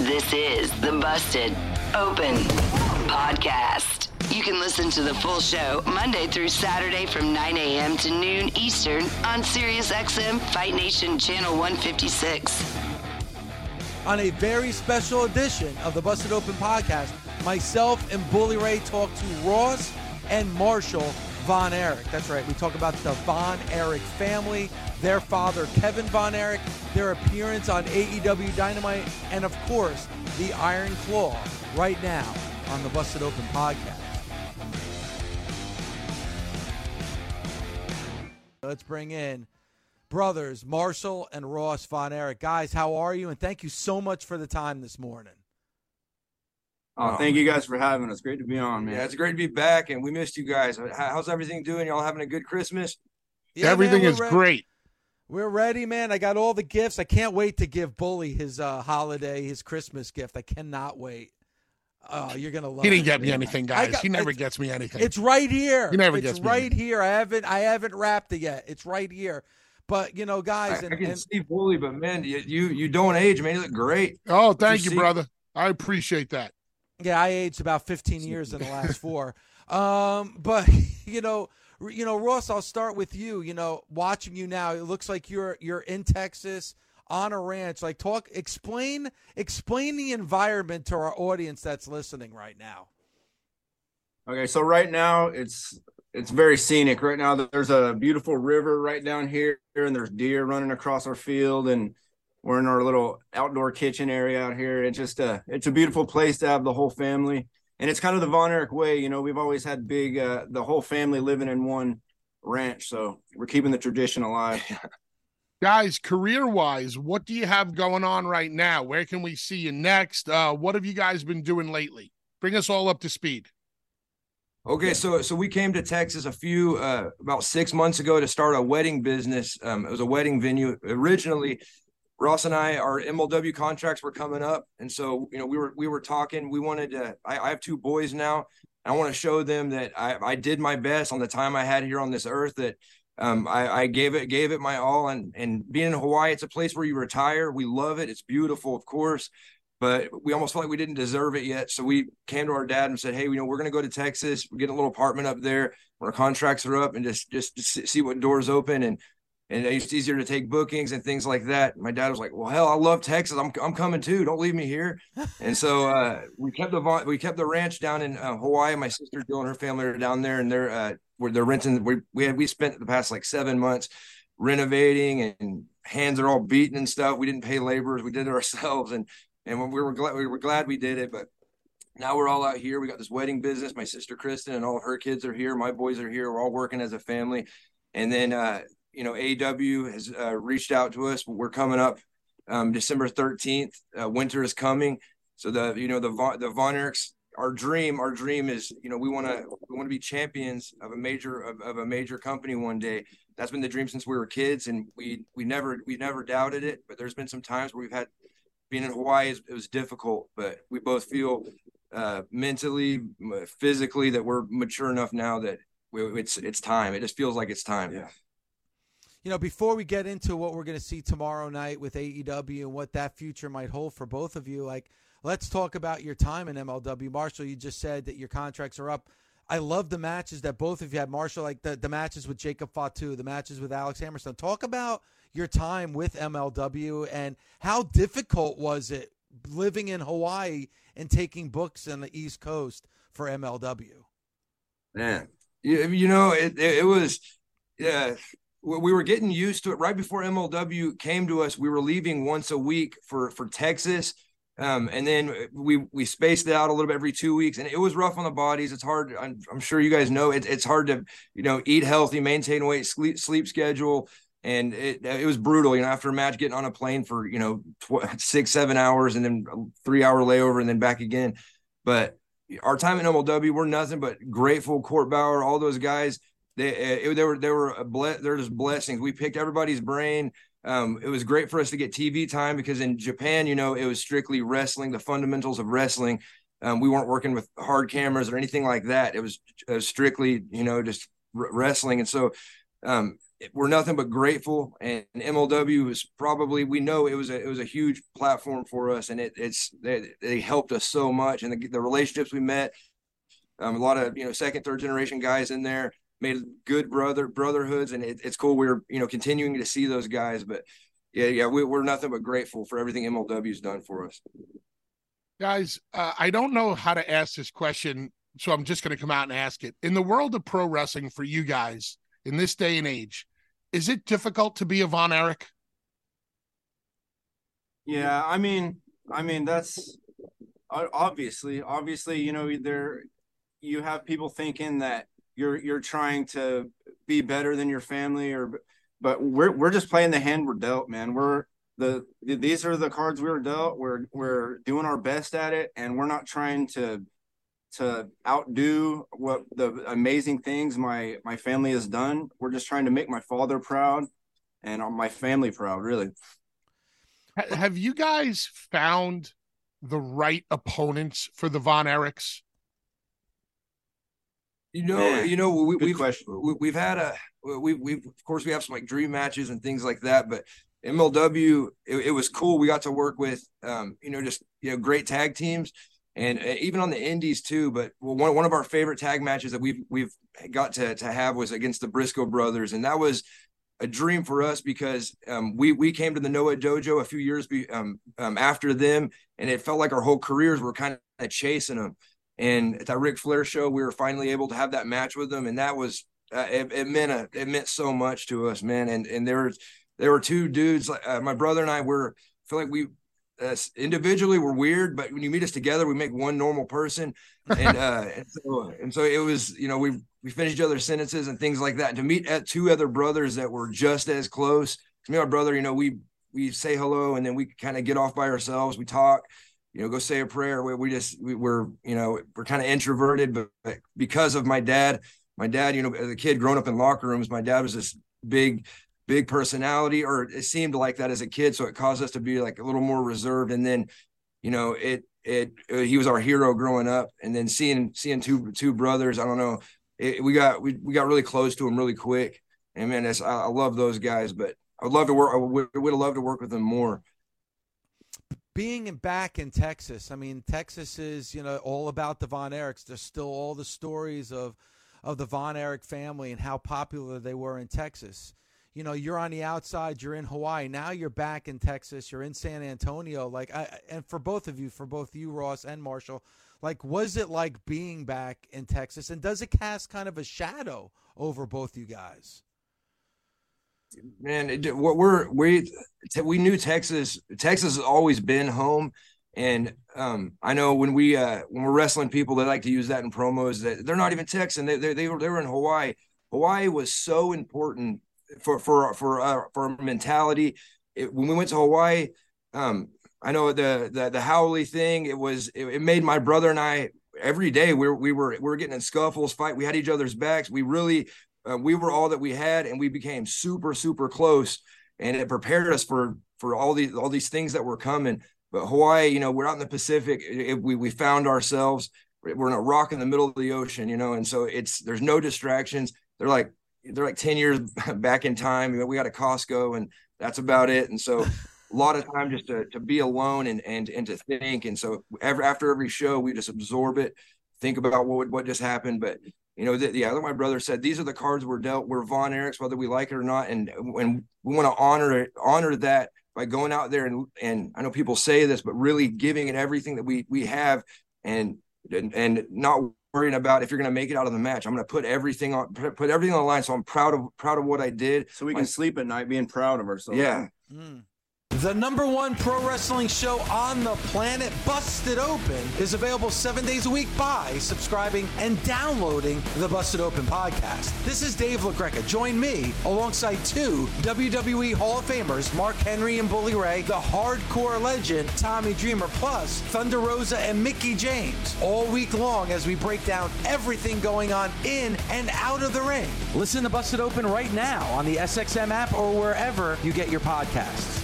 This is the Busted Open Podcast. You can listen to the full show Monday through Saturday from 9 a.m. to noon Eastern on SiriusXM Fight Nation Channel 156. On a very special edition of the Busted Open Podcast, myself and Bully Ray talk to Ross and Marshall Von Erich. That's right, we talk about the Von Erich family, their father Kevin Von Erich, their appearance on AEW Dynamite, and of course, the Iron Claw right now on the Busted Open Podcast. Let's bring in brothers Marshall and Ross Von Erich. Guys, how are you? And thank you so much for the time this morning. Oh, thank you guys for having us. Great to be on, man. Yeah, it's great to be back, and we missed you guys. How's everything doing? Y'all having a good Christmas? Yeah, Everything man, is we're great. We're ready, man. I got all the gifts. I can't wait to give Bully his uh, holiday, his Christmas gift. I cannot wait. Oh, you're gonna love. He didn't get me anything, guys. got- he never gets me anything. It's right here. He never it's gets me right anything. here. I haven't I haven't wrapped it yet. It's right here. But you know, guys, I and, can and see Bully, but man, you, you you don't age, man. You look great. oh, thank Just you, see- brother. I appreciate that. Yeah, I aged about 15 years in the last four. Um, but you know, r- you know, Ross, I'll start with you. You know, watching you now, it looks like you're you're in Texas on a ranch. Like, talk, explain, explain the environment to our audience that's listening right now. Okay, so right now it's it's very scenic. Right now there's a beautiful river right down here, and there's deer running across our field, and we're in our little outdoor kitchen area out here. It's just a it's a beautiful place to have the whole family, and it's kind of the Von Erich way. You know, we've always had big uh, the whole family living in one ranch, so we're keeping the tradition alive. Guys, career wise, what do you have going on right now? Where can we see you next? Uh, what have you guys been doing lately? Bring us all up to speed. Okay, so so we came to Texas a few uh, about six months ago to start a wedding business. Um, it was a wedding venue originally. Ross and I, our MLW contracts were coming up, and so you know we were we were talking. We wanted to. I, I have two boys now. I want to show them that I, I did my best on the time I had here on this earth. That um, I, I gave it gave it my all. And and being in Hawaii, it's a place where you retire. We love it. It's beautiful, of course but we almost felt like we didn't deserve it yet. So we came to our dad and said, "Hey, you know, we're going to go to Texas. We're getting a little apartment up there. Our contracts are up, and just just, just see what doors open and." And it's easier to take bookings and things like that. My dad was like, "Well, hell, I love Texas. I'm I'm coming too. Don't leave me here." And so uh, we kept the we kept the ranch down in uh, Hawaii. My sister Jill and her family are down there, and they're uh, where they're renting. We we had we spent the past like seven months renovating, and hands are all beaten and stuff. We didn't pay laborers. We did it ourselves, and and we were glad we were glad we did it. But now we're all out here. We got this wedding business. My sister Kristen and all of her kids are here. My boys are here. We're all working as a family. And then uh, you know, AEW has uh, reached out to us. We're coming up um, December 13th. Uh, winter is coming. So the you know the the Von Erichs, our dream, our dream is you know we want to we want to be champions of a major of, of a major company one day. That's been the dream since we were kids, and we we never we never doubted it. But there's been some times where we've had being in Hawaii it was difficult, but we both feel uh, mentally, physically that we're mature enough now that we, it's it's time. It just feels like it's time. Yeah. You know, before we get into what we're going to see tomorrow night with AEW and what that future might hold for both of you, like let's talk about your time in MLW. Marshall, you just said that your contracts are up. I love the matches that both of you had. Marshall, like the, the matches with Jacob Fatu, the matches with Alex Hammerstone. Talk about your time with MLW and how difficult was it living in Hawaii and taking books on the East Coast for MLW? Man, you, you know, it, it, it was, yeah, we were getting used to it right before MLW came to us. We were leaving once a week for, for Texas. Um, and then we we spaced it out a little bit every two weeks, and it was rough on the bodies. It's hard. I'm, I'm sure you guys know it, it's hard to you know eat healthy, maintain weight, sleep sleep schedule, and it it was brutal. You know, after a match, getting on a plane for you know tw- six seven hours, and then three hour layover, and then back again. But our time at MLW, we're nothing but grateful. Court Bauer, all those guys, they it, they were they were ble- they're just blessings. We picked everybody's brain. Um, it was great for us to get TV time because in Japan, you know, it was strictly wrestling, the fundamentals of wrestling. Um, we weren't working with hard cameras or anything like that. It was, strictly, you know, just r- wrestling. And so um, we're nothing but grateful. And MLW was probably we know it was a it was a huge platform for us, and it, it's they, they, helped us so much, and the, the relationships we met, um, a lot of you know second third generation guys in there made good brother brotherhoods, and it, it's cool. We're you know continuing to see those guys, but yeah, yeah, we, are nothing but grateful for everything MLW's done for us. Guys, uh, I don't know how to ask this question, so I'm just going to come out and ask it. In the world of pro wrestling, for you guys in this day and age, is it difficult to be a Von Erich? Yeah, I mean, I mean that's obviously, obviously, you know, there you have people thinking that you're you're trying to be better than your family or but we're we're just playing the hand we're dealt, man. We're the these are the cards we were dealt. We're we're doing our best at it, and we're not trying to to outdo what the amazing things my my family has done. We're just trying to make my father proud and my family proud, really. Have you guys found the right opponents for the Von Erichs? You know, you know, we, we've we, have had a we we've of course we have some like dream matches and things like that, but MLW it, it was cool. We got to work with um, you know just you know great tag teams and uh, even on the indies too. But one one of our favorite tag matches that we've we've got to to have was against the Briscoe brothers, and that was a dream for us because um, we we came to the Noah Dojo a few years be, um, um, after them, and it felt like our whole careers were kind of chasing them. And at that Ric Flair show, we were finally able to have that match with them, and that was uh, it, it, meant a, it meant so much to us, man. And and there was there were two dudes, uh, my brother and I were feel like we uh, individually we're weird, but when you meet us together, we make one normal person. And uh, and so and so it was, you know, we we finished each other's sentences and things like that. And to meet at two other brothers that were just as close. To me, my brother, you know, we we say hello and then we kind of get off by ourselves. We talk you know, go say a prayer. We, we just we, are you know we're kind of introverted, but, because of my dad, my dad, you know, as a kid growing up in locker rooms, my dad was this big, big personality, or it seemed like that as a kid. So it caused us to be like a little more reserved. And then, you know, it it, it uh, he was our hero growing up, and then seeing seeing two two brothers, I don't know, it, we got we we got really close to him really quick. And man, I, I love those guys, but I would love to work. I would, would have loved to work with them more being back in Texas, I mean, Texas is you know all about the Von Erichs. There's still all the stories of of the Von Erich family and how popular they were in Texas. You know, you're on the outside, you're in Hawaii. Now you're back in Texas, you're in San Antonio. Like, I, and for both of you, for both you, Ross and Marshall, like, was it like being back in Texas? And does it cast kind of a shadow over both you guys? Man, it, we're we we knew Texas. Texas has always been home, and um, I know when we uh, when we're wrestling people, they like to use that in promos that they're not even Texan. They they they were they were in Hawaii. Hawaii was so important for for for uh, for mentality. It, when we went to Hawaii, um, I know the the the haole thing. It was it, it made my brother and I every day we were we were we were getting in scuffles, fight. We had each other's backs. We really uh, we were all that we had, and we became super, super close. And it prepared us for for all these all these things that were coming. But Hawaii, you know, we're out in the Pacific. It, we we found ourselves. We're in a rock in the middle of the ocean, you know, and so it's there's no distractions. They're like they're like 10 years back in time. We got a Costco and that's about it. And so a lot of time just to, to be alone and, and, and to think. And so every, after every show, we just absorb it, think about what, what just happened. But you know, that yeah, like my brother said, these are the cards we're dealt. We're Von Erichs, whether we like it or not, and when we want to honor it, honor that by going out there and and I know people say this, but really giving it everything that we we have, and and, and not worrying about if you're going to make it out of the match. I'm going to put everything on put everything on the line. So I'm proud of proud of what I did. So we can my, sleep at night being proud of ourselves. Yeah. Mm. The number one pro wrestling show on the planet, Busted Open, is available seven days a week by subscribing and downloading the Busted Open podcast. This is Dave LaGreca. Join me alongside two WWE Hall of Famers, Mark Henry and Bully Ray, the hardcore legend Tommy Dreamer, plus Thunder Rosa and Mickie James, all week long as we break down everything going on in and out of the ring. Listen to Busted Open right now on the SXM app or wherever you get your podcasts.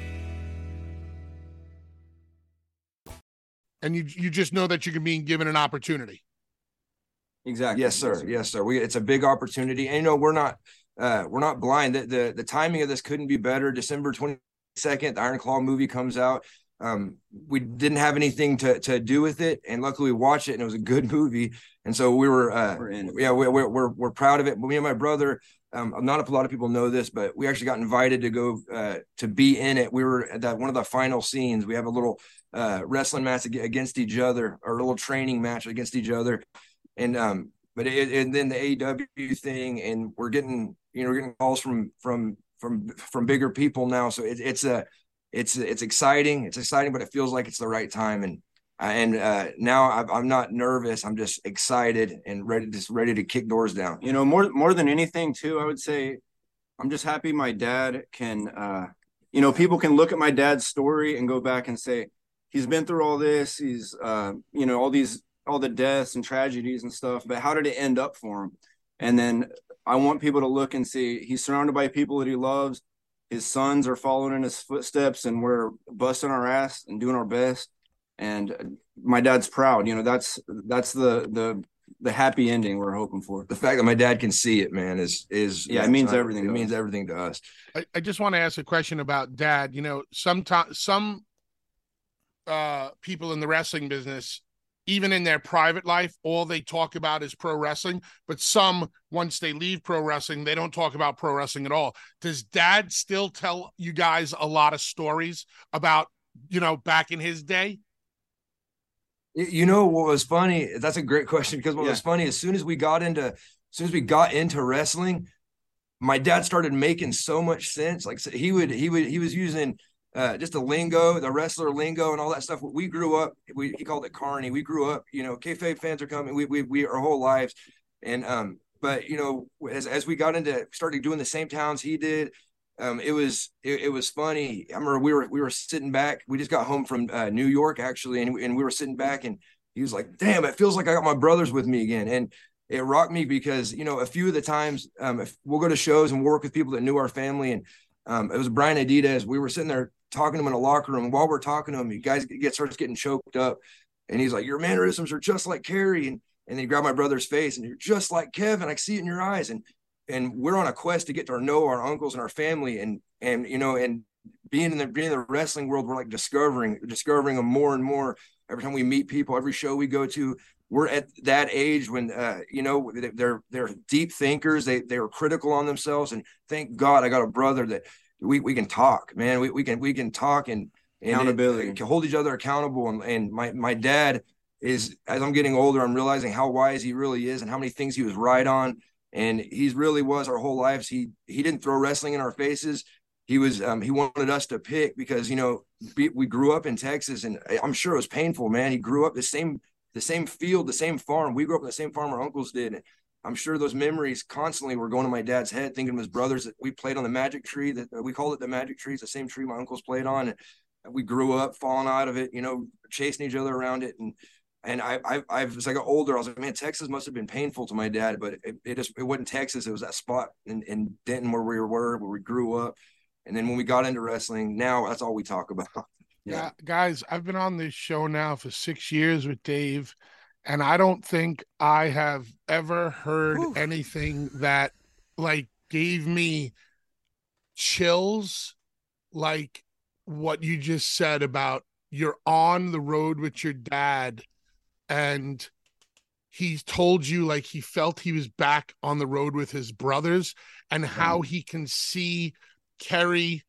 And you you just know that you can be given an opportunity. Exactly. Yes, sir. Yes, sir. We it's a big opportunity, and you know we're not uh we're not blind. The the, the timing of this couldn't be better. December twenty second, the Iron Claw movie comes out. Um, we didn't have anything to to do with it, and luckily we watched it, and it was a good movie. And so we were, uh, we're yeah, we, we're we're we're proud of it. But me and my brother, um, not a lot of people know this, but we actually got invited to go uh, to be in it. We were at that one of the final scenes. We have a little uh, wrestling match against each other or a little training match against each other. And um, but it, and then the AEW thing, and we're getting you know we're getting calls from from from from bigger people now. So it, it's a it's it's exciting. It's exciting, but it feels like it's the right time. And and uh, now I'm not nervous. I'm just excited and ready, just ready to kick doors down. You know, more more than anything, too. I would say, I'm just happy my dad can. Uh, you know, people can look at my dad's story and go back and say, he's been through all this. He's uh, you know all these all the deaths and tragedies and stuff. But how did it end up for him? And then I want people to look and see he's surrounded by people that he loves. His sons are following in his footsteps, and we're busting our ass and doing our best. And my dad's proud. You know that's that's the the the happy ending we're hoping for. The fact that my dad can see it, man, is is yeah, it means everything. It means everything to us. I, I just want to ask a question about dad. You know, sometimes some uh, people in the wrestling business even in their private life, all they talk about is pro wrestling. But some, once they leave pro wrestling, they don't talk about pro wrestling at all. Does dad still tell you guys a lot of stories about, you know, back in his day? You know what was funny? That's a great question because what Yeah. was funny as soon as we got into as soon as we got into wrestling, my dad started making so much sense. Like so he would he would he was using uh, just the lingo, the wrestler lingo, and all that stuff. We grew up. We he called it carny. We grew up. You know, kayfabe fans are coming. We we we our whole lives, and um. But you know, as as we got into started doing the same towns he did, um, it was it, it was funny. I remember we were we were sitting back. We just got home from uh, New York actually, and and we were sitting back, and he was like, "Damn, it feels like I got my brothers with me again." And it rocked me because you know a few of the times um, we'll go to shows and work with people that knew our family, and um, it was Brian Adias. We were sitting there talking to him in a locker room. While we're talking to him, you guys get starts getting choked up, and he's like, "Your mannerisms are just like Kerry," and and he grabbed my brother's face, and you're just like Kevin. I see it in your eyes, and and we're on a quest to get to know our uncles and our family, and and you know, and being in the being in the wrestling world, we're like discovering discovering them more and more every time we meet people, every show we go to. We're at that age when uh, you know they're they're deep thinkers. They they are critical on themselves, and thank God I got a brother that we we can talk, man. We we can we can talk and, and Accountability. it- can hold each other accountable. And, and my my dad is as I'm getting older, I'm realizing how wise he really is and how many things he was right on. And he's really was our whole lives. He he didn't throw wrestling in our faces. He was um, he wanted us to pick because you know we, grew up in Texas and I'm sure it was painful, man. He grew up the same the same field, the same farm. We grew up in the same farm our uncles did. And I'm sure those memories constantly were going to my dad's head, thinking of his brothers that we played on the magic tree that we called it the magic tree. It's the same tree my uncles played on. And we grew up falling out of it, you know, chasing each other around it. And and I, I, I as I got older, I was like, man, Texas must have been painful to my dad, but it, it just it wasn't Texas. It was that spot in, in Denton where we were, where we grew up. And then when we got into wrestling, now that's all we talk about. Yeah. guys, I've been on this show now for six years with Dave, and I don't think I have ever heard Whew. anything that like gave me chills like what you just said about you're on the road with your dad and he told you like he felt he was back on the road with his brothers and how he can see Kerry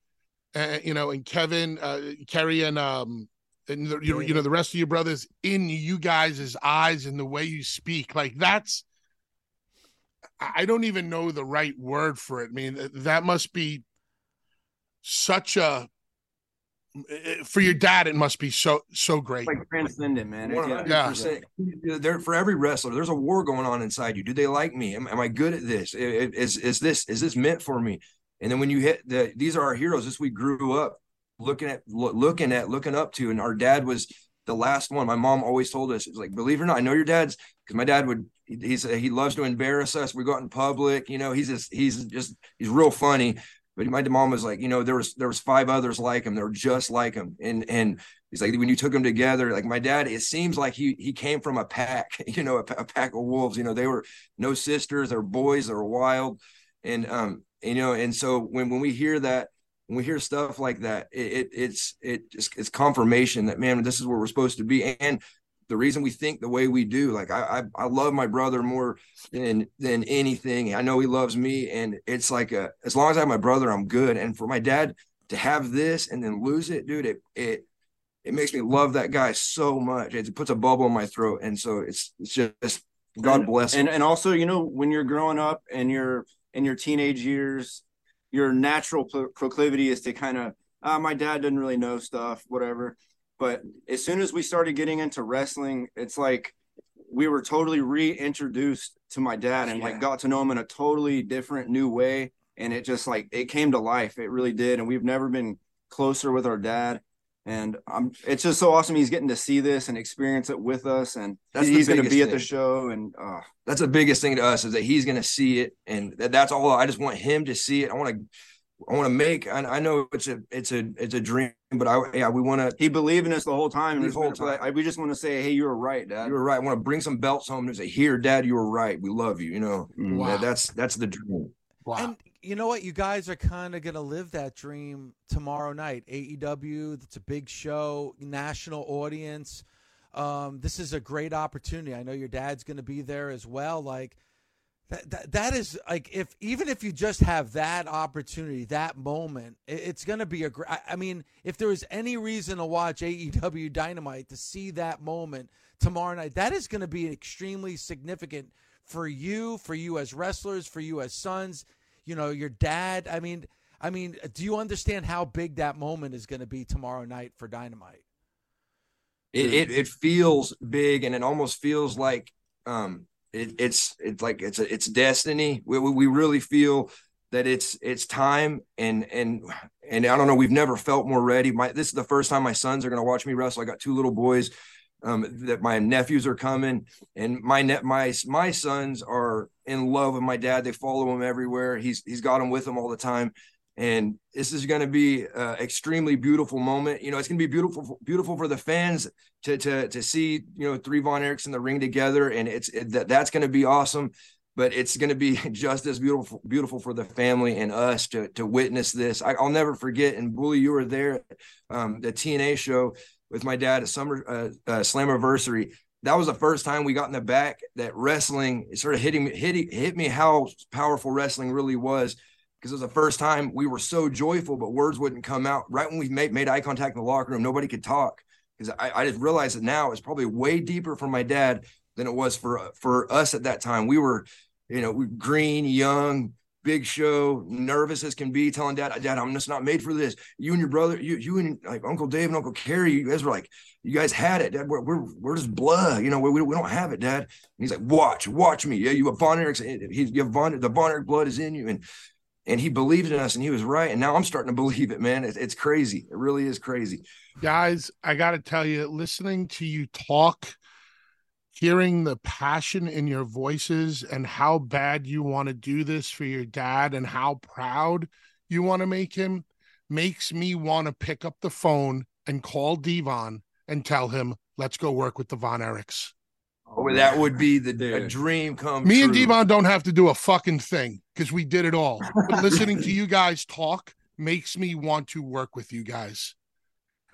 uh, you know, and Kevin, uh, Kerry, and um, and the, you, know, you know the rest of your brothers in you guys' eyes and the way you speak, like that's. I don't even know the right word for it. I mean, that must be such a for your dad. It must be so so great. like transcendent, man. Yeah. There for every wrestler, there's a war going on inside you. Do they like me? Am, am I good at this? Is is this is this meant for me? And then when you hit the, these are our heroes. This we grew up looking at, looking at, looking up to. And our dad was the last one. My mom always told us, it was like, believe it or not, I know your dad's because my dad would. he- He's he loves to embarrass us. We go out in public. You know, he's just he's just he's real funny. But my mom was like, you know, there was there was five others like him. They were just like him. And and He's like when you took them together, like my dad, it seems like he he came from a pack, you know, a, a pack of wolves. You know, they were no sisters, they're boys, they're wild, and um, you know, and so when when we hear that, when we hear stuff like that, it, it it's it just it's confirmation that man, this is where we're supposed to be, and the reason we think the way we do. Like I I, I love my brother more than than anything. I know he loves me, and it's like a as long as I have my brother, I'm good. And for my dad to have this and then lose it, dude, it it it makes me love that guy so much. It puts a bubble in my throat, and so it's it's just God and, bless him. And and also, you know, when you're growing up and you're in your teenage years, your natural pro- proclivity is to kind of, ah, my dad didn't really know stuff, whatever. But as soon as we started getting into wrestling, it's like we were totally reintroduced to my dad and Yeah. like got to know him in a totally different new way. And it just like it came to life. It really did. And we've never been closer with our dad. And I'm it's just so awesome he's getting to see this and experience it with us. And That's he's gonna biggest be at the thing. show and uh That's the biggest thing to us is that he's going to see it, and that, that's all. I just want him to see it. I want to, I want to make. I, I know it's a, it's a, it's a dream, but I, yeah, we want to. he believed in us the whole time. And The whole been- I, we just want to say, hey, you were right, Dad. You were right. I want to bring some belts home and say, "Here, Dad, you were right. We love you." You know, Mm. Wow. That- that's that's the dream. Wow. And you know what? You guys are kind of going to live that dream tomorrow night. AEW, That's a big show, national audience. Um, this is a great opportunity. I know your dad's going to be there as well. Like that, that, that is like if even if you just have that opportunity, that moment, it, it's going to be a great. I mean, if there is any reason to watch AEW Dynamite to see that moment tomorrow night, that is going to be extremely significant for you, for you as wrestlers, for you as sons. You know, your dad. I mean, I mean, do you understand how big that moment is going to be tomorrow night for Dynamite? It, it, it feels big, and it almost feels like um, it, it's it's like it's a, it's destiny. We, we really feel that it's it's time, and and and I don't know. We've never felt more ready. My this is the first time my sons are going to watch me wrestle. I got two little boys. Um, that my nephews are coming, and my net my my sons are in love with my dad. They follow him everywhere. He's he's got him with him all the time, and this is going to be an extremely beautiful moment. You know, it's going to be beautiful, beautiful for the fans to to to see you know three Von Erichs in the ring together, and it's it, that that's going to be awesome. But it's going to be just as beautiful, beautiful for the family and us to to witness this. I, will never forget. And Bully, you were there, um, the TNA show with my dad at Summer uh, uh, Slammiversary. That was the first time we got in the back that wrestling sort of hitting hit hit me how powerful wrestling really was because it was the first time we were so joyful, but words wouldn't come out. Right when we made, made eye contact in the locker room, nobody could talk because I, I just realized that now it's probably way deeper for my dad than it was for for us at that time. We were, you know, green, young, big show, nervous as can be, telling dad, Dad, I'm just not made for this. You and your brother, you you and like Uncle Dave and Uncle Kerry, you guys were like, you guys had it. Dad, we're we're, we're just blood, you know, we, we don't have it, Dad. And he's like, watch, watch me. Yeah, you have Von Erich's, eh, eh, he's you have Von, the Von Erich blood is in you. And and he believed in us and he was right and now i'm starting to believe it man. It's, it's crazy. It really is crazy. Guys i gotta tell you listening to you talk hearing the passion in your voices and how bad you want to do this for your dad and how proud you want to make him makes me want to pick up the phone and call devon and tell him let's go work with the von erichs Oh, that would be the dream come. Me true. and Devon don't have to do a fucking thing because we did it all. But listening to you guys talk makes me want to work with you guys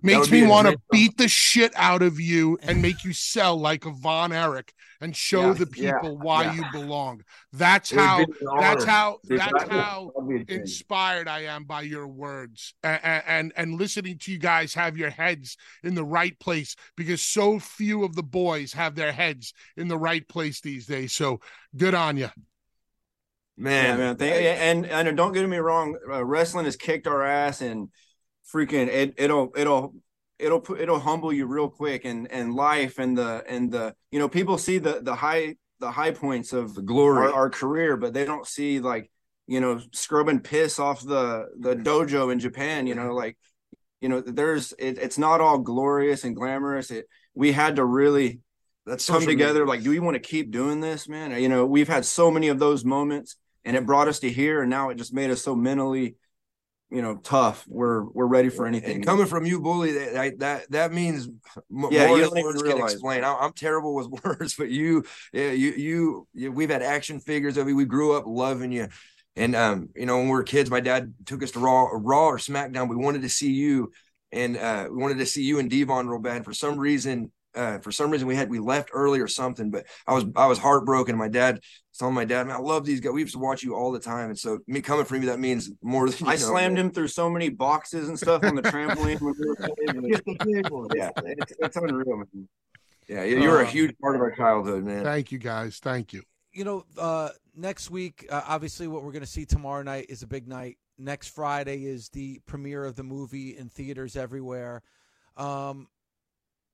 makes me want to beat the shit out of you and make you sell like a Von Erich and show yeah, the people yeah, why yeah. you belong. That's how that's how that's how inspired I am by your words and, and and listening to you guys have your heads in the right place because so few of the boys have their heads in the right place these days. So good on you. Man, man, thank, and and don't get me wrong, uh, wrestling has kicked our ass and freaking it it'll it'll it'll put it'll humble you real quick and and life and the and the you know people see the the high the high points of the glory. our, our career but they don't see like you know scrubbing piss off the the dojo in Japan you know like you know there's it, it's not all glorious and glamorous. It we had to really that's come together media. like do we want to keep doing this man? You know we've had so many of those moments and it brought us to here and now it just made us so mentally you know tough. We're we're ready for anything and coming from you bully that that that means yeah more you than words can explain. I, am terrible with words but you yeah, you, you you we've had action figures of you. We grew up loving you. And um you know when we were kids my dad took us to raw raw or smackdown. We wanted to see you and uh we wanted to see you and devon real bad for some reason uh, for some reason we had we left early or something, but I was I was heartbroken. My dad telling my dad, man, I love these guys. We used to watch you all the time, and so me coming from you that means more than I know, slammed man. him through so many boxes and stuff on the trampoline when we were yeah, it's, it's unreal. Man. Yeah, you're uh, a huge part of our childhood, man. Thank you, guys. Thank you. You know, uh, next week, uh, obviously, what we're going to see tomorrow night is a big night. Next Friday is the premiere of the movie in theaters everywhere. Um,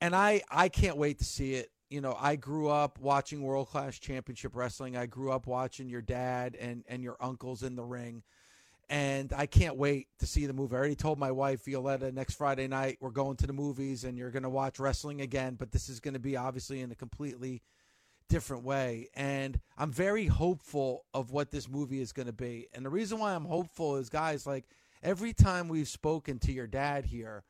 and I I can't wait to see it. You know, I grew up watching World Class Championship Wrestling. I grew up watching your dad and and your uncles in the ring. And I can't wait to see the movie. I already told my wife Violetta next Friday night we're going to the movies and you're going to watch wrestling again, but this is going to be obviously in a completely different way. And I'm very hopeful of what this movie is going to be. And the reason why I'm hopeful is, guys, like every time we've spoken to your dad here,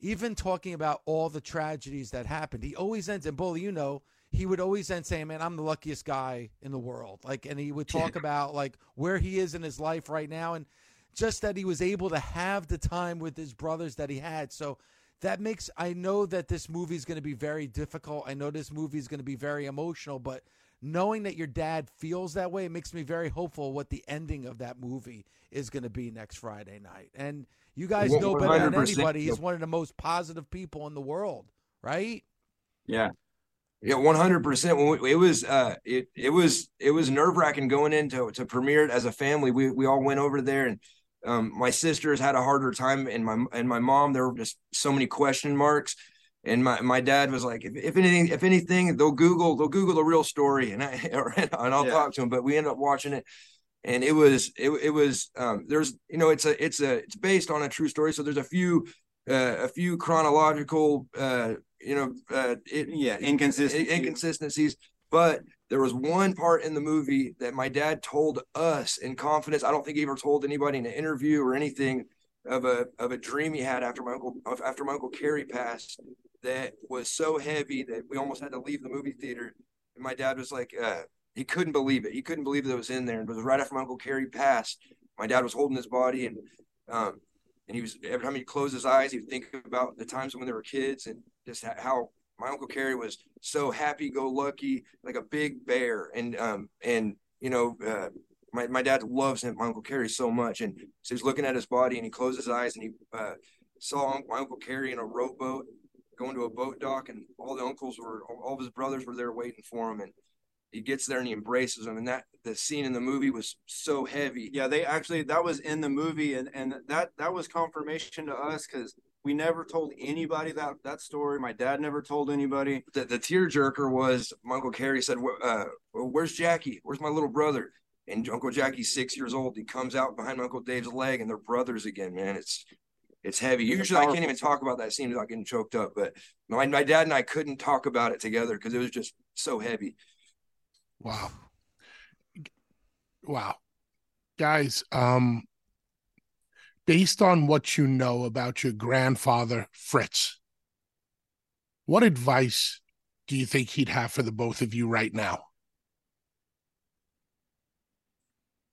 even talking about all the tragedies that happened, he always ends, and Bully, you know, he would always end saying, Man, I'm the luckiest guy in the world. Like, and he would talk about like where he is in his life right now and just that he was able to have the time with his brothers that he had. So that makes I know that this movie is going to be very difficult. I know this movie is going to be very emotional, but knowing that your dad feels that way makes me very hopeful what the ending of that movie is going to be next Friday night. And you guys know better than anybody. He's one of the most positive people in the world, right? Yeah. Yeah, one hundred percent. When it was, uh, it it was it was nerve wracking going into to premiere it as a family. We we all went over there, and um, my sisters had a harder time, and my and my mom. There were just so many question marks, and my, my dad was like, if, if anything, if anything, they'll Google they'll Google the real story, and I and I'll yeah. talk to him. But we ended up watching it, and it was it it was um, there's you know it's a it's a it's based on a true story, so there's a few uh, a few chronological uh, you know uh, it, yeah inconsistencies inconsistencies, but there was one part in the movie that my dad told us in confidence. I don't think he ever told anybody in an interview or anything of a of a dream he had after my uncle after my uncle Kerry passed that was so heavy that we almost had to leave the movie theater. And my dad was like, uh, he couldn't believe it. He couldn't believe that it was in there. It was right after my uncle Kerry passed. My dad was holding his body, and um, and he was every time he closed his eyes, he would think about the times when they were kids and just how my uncle Kerry was so happy go lucky, like a big bear, and um and you know. Uh, my, my dad loves him, my uncle Kerry so much, and so he's looking at his body, and he closed his eyes, and he uh, saw my uncle Kerry in a rowboat, going to a boat dock, and all the uncles were, all of his brothers were there waiting for him, and he gets there and he embraces them, and that the scene in the movie was so heavy. Yeah, they actually that was in the movie, and and that that was confirmation to us because we never told anybody that that story. My dad never told anybody. The, the tearjerker was my Uncle Kerry said, uh, "Where's Jackie? Where's my little brother?" And Uncle Jackie's six years old. He comes out behind Uncle Dave's leg, and they're brothers again. Man, it's it's heavy. Usually, I can't even talk about that scene without getting choked up. But my, my dad and I couldn't talk about it together because it was just so heavy. Wow, wow, guys. Um, based on what you know about your grandfather Fritz, what advice do you think he'd have for the both of you right now?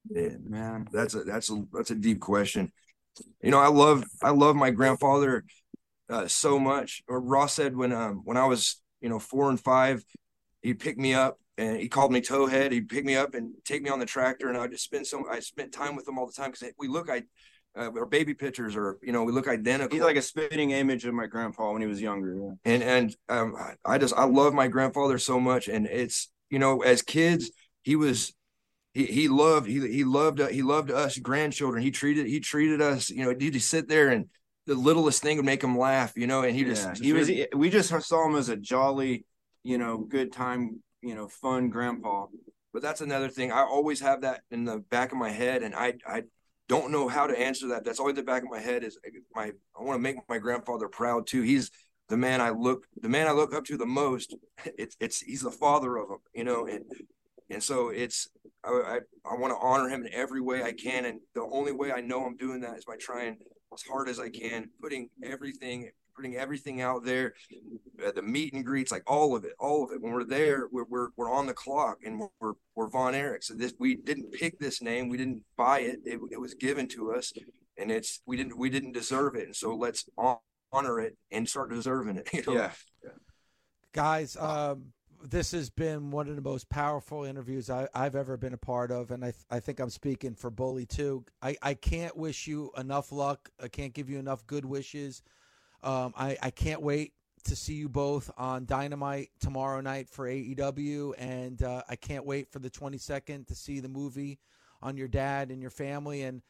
Yeah, man, that's a that's a that's a deep question you know, I love I love my grandfather uh, so much. Or Ross said when um when I was you know four and five, he'd pick me up and he called me towhead. He'd pick me up and take me on the tractor, and I just spend some I spent time with him all the time because we look I. Uh, our baby pictures are, you know, we look identical. He's like a spitting image of my grandpa when he was younger. Yeah. And and um, I just I love my grandfather so much, and it's you know, as kids, he was he he loved he he loved he loved us grandchildren. He treated he treated us. You know, he'd just sit there and the littlest thing would make him laugh. You know, and he yeah, just he was. We just saw him as a jolly, you know, good time, you know, fun grandpa. But that's another thing. I always have that in the back of my head, and I I don't know how to answer that. That's always the back of my head is my I want to make my grandfather proud too. He's the man I look the man I look up to the most. It's it's he's the father of them, you know, and and so it's I, I, I want to honor him in every way I can. And the only way I know I'm doing that is by trying as hard as I can, putting everything, putting everything out there, uh, the meet and greets, like all of it, all of it. When we're there, we're, we're, we're on the clock and we're, we're Von Erich. So this, we didn't pick this name. We didn't buy it. It, it was given to us and it's, we didn't, we didn't deserve it. And so let's honor it and start deserving it. You know? yeah. yeah. Guys, um, this has been one of the most powerful interviews I, have ever been a part of, and I, th- I think I'm speaking for Bully too. I, I can't wish you enough luck. I can't give you enough good wishes. Um, I, I can't wait to see you both on Dynamite tomorrow night for AEW, and uh, I can't wait for the 22nd to see the movie on your dad and your family. And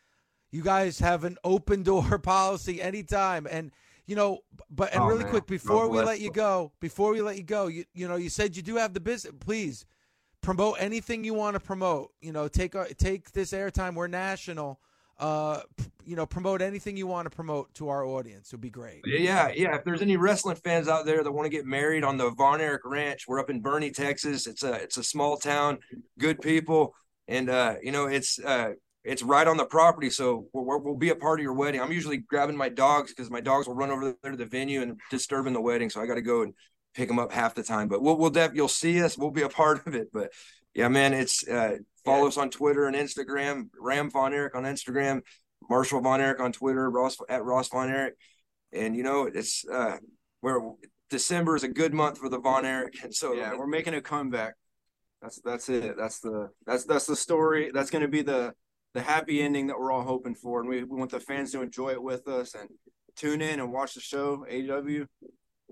you guys have an open door policy anytime, and you know, but and oh, really man. quick before we let you go, before we let you go, you you know, you said you do have the business. Please promote anything you want to promote. You know, take our, take this airtime. We're national. Uh, you know, promote anything you want to promote to our audience. It would be great. Yeah, yeah. If there's any wrestling fans out there that want to get married on the Von Erich Ranch, we're up in Boerne, Texas. It's a it's a small town, good people, and uh, you know, it's uh, it's right on the property, so we'll, we'll be a part of your wedding. I'm usually grabbing my dogs because my dogs will run over there to the venue and disturbing the wedding, so I got to go and pick them up half the time. But we'll we'll def you'll see us. We'll be a part of it. But yeah, man, it's uh, follow yeah. us on Twitter and Instagram. Ram Von Erich on Instagram, Marshall Von Erich on Twitter, Ross at Ross Von Erich. and you know it's uh, where December is a good month for the Von Erich. and so yeah, we're making a comeback. That's that's it. That's the that's that's the story. That's going to be the the happy ending that we're all hoping for, and we, we want the fans to enjoy it with us and tune in and watch the show. AEW,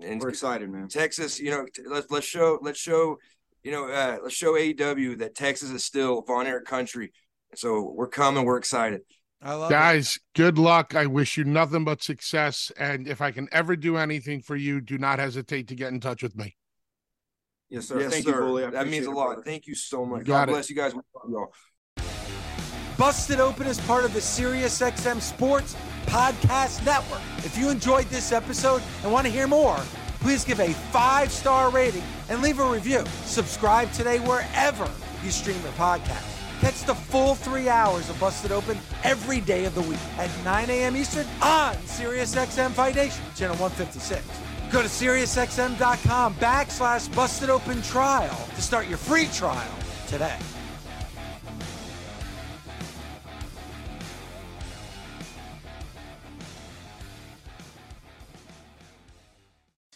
and we're excited, man. Texas, you know, let's let's show let's show you know uh, let's show AEW that Texas is still Von Erich country. So we're coming. We're excited. I love Guys, it. good luck. I wish you nothing but success. And if I can ever do anything for you, do not hesitate to get in touch with me. Yes, sir. Yes, Thank sir. you, Bully. That means a lot. Brother. Thank you so much. You God bless you guys. Y'all. Busted Open is part of the SiriusXM Sports Podcast Network. If you enjoyed this episode and want to hear more, please give a five star rating and leave a review. Subscribe today wherever you stream your podcast. Catch the full three hours of Busted Open every day of the week at 9 a.m. Eastern on SiriusXM Fight Nation, channel 156. Go to SiriusXM.com backslash Busted Open Trial to start your free trial today.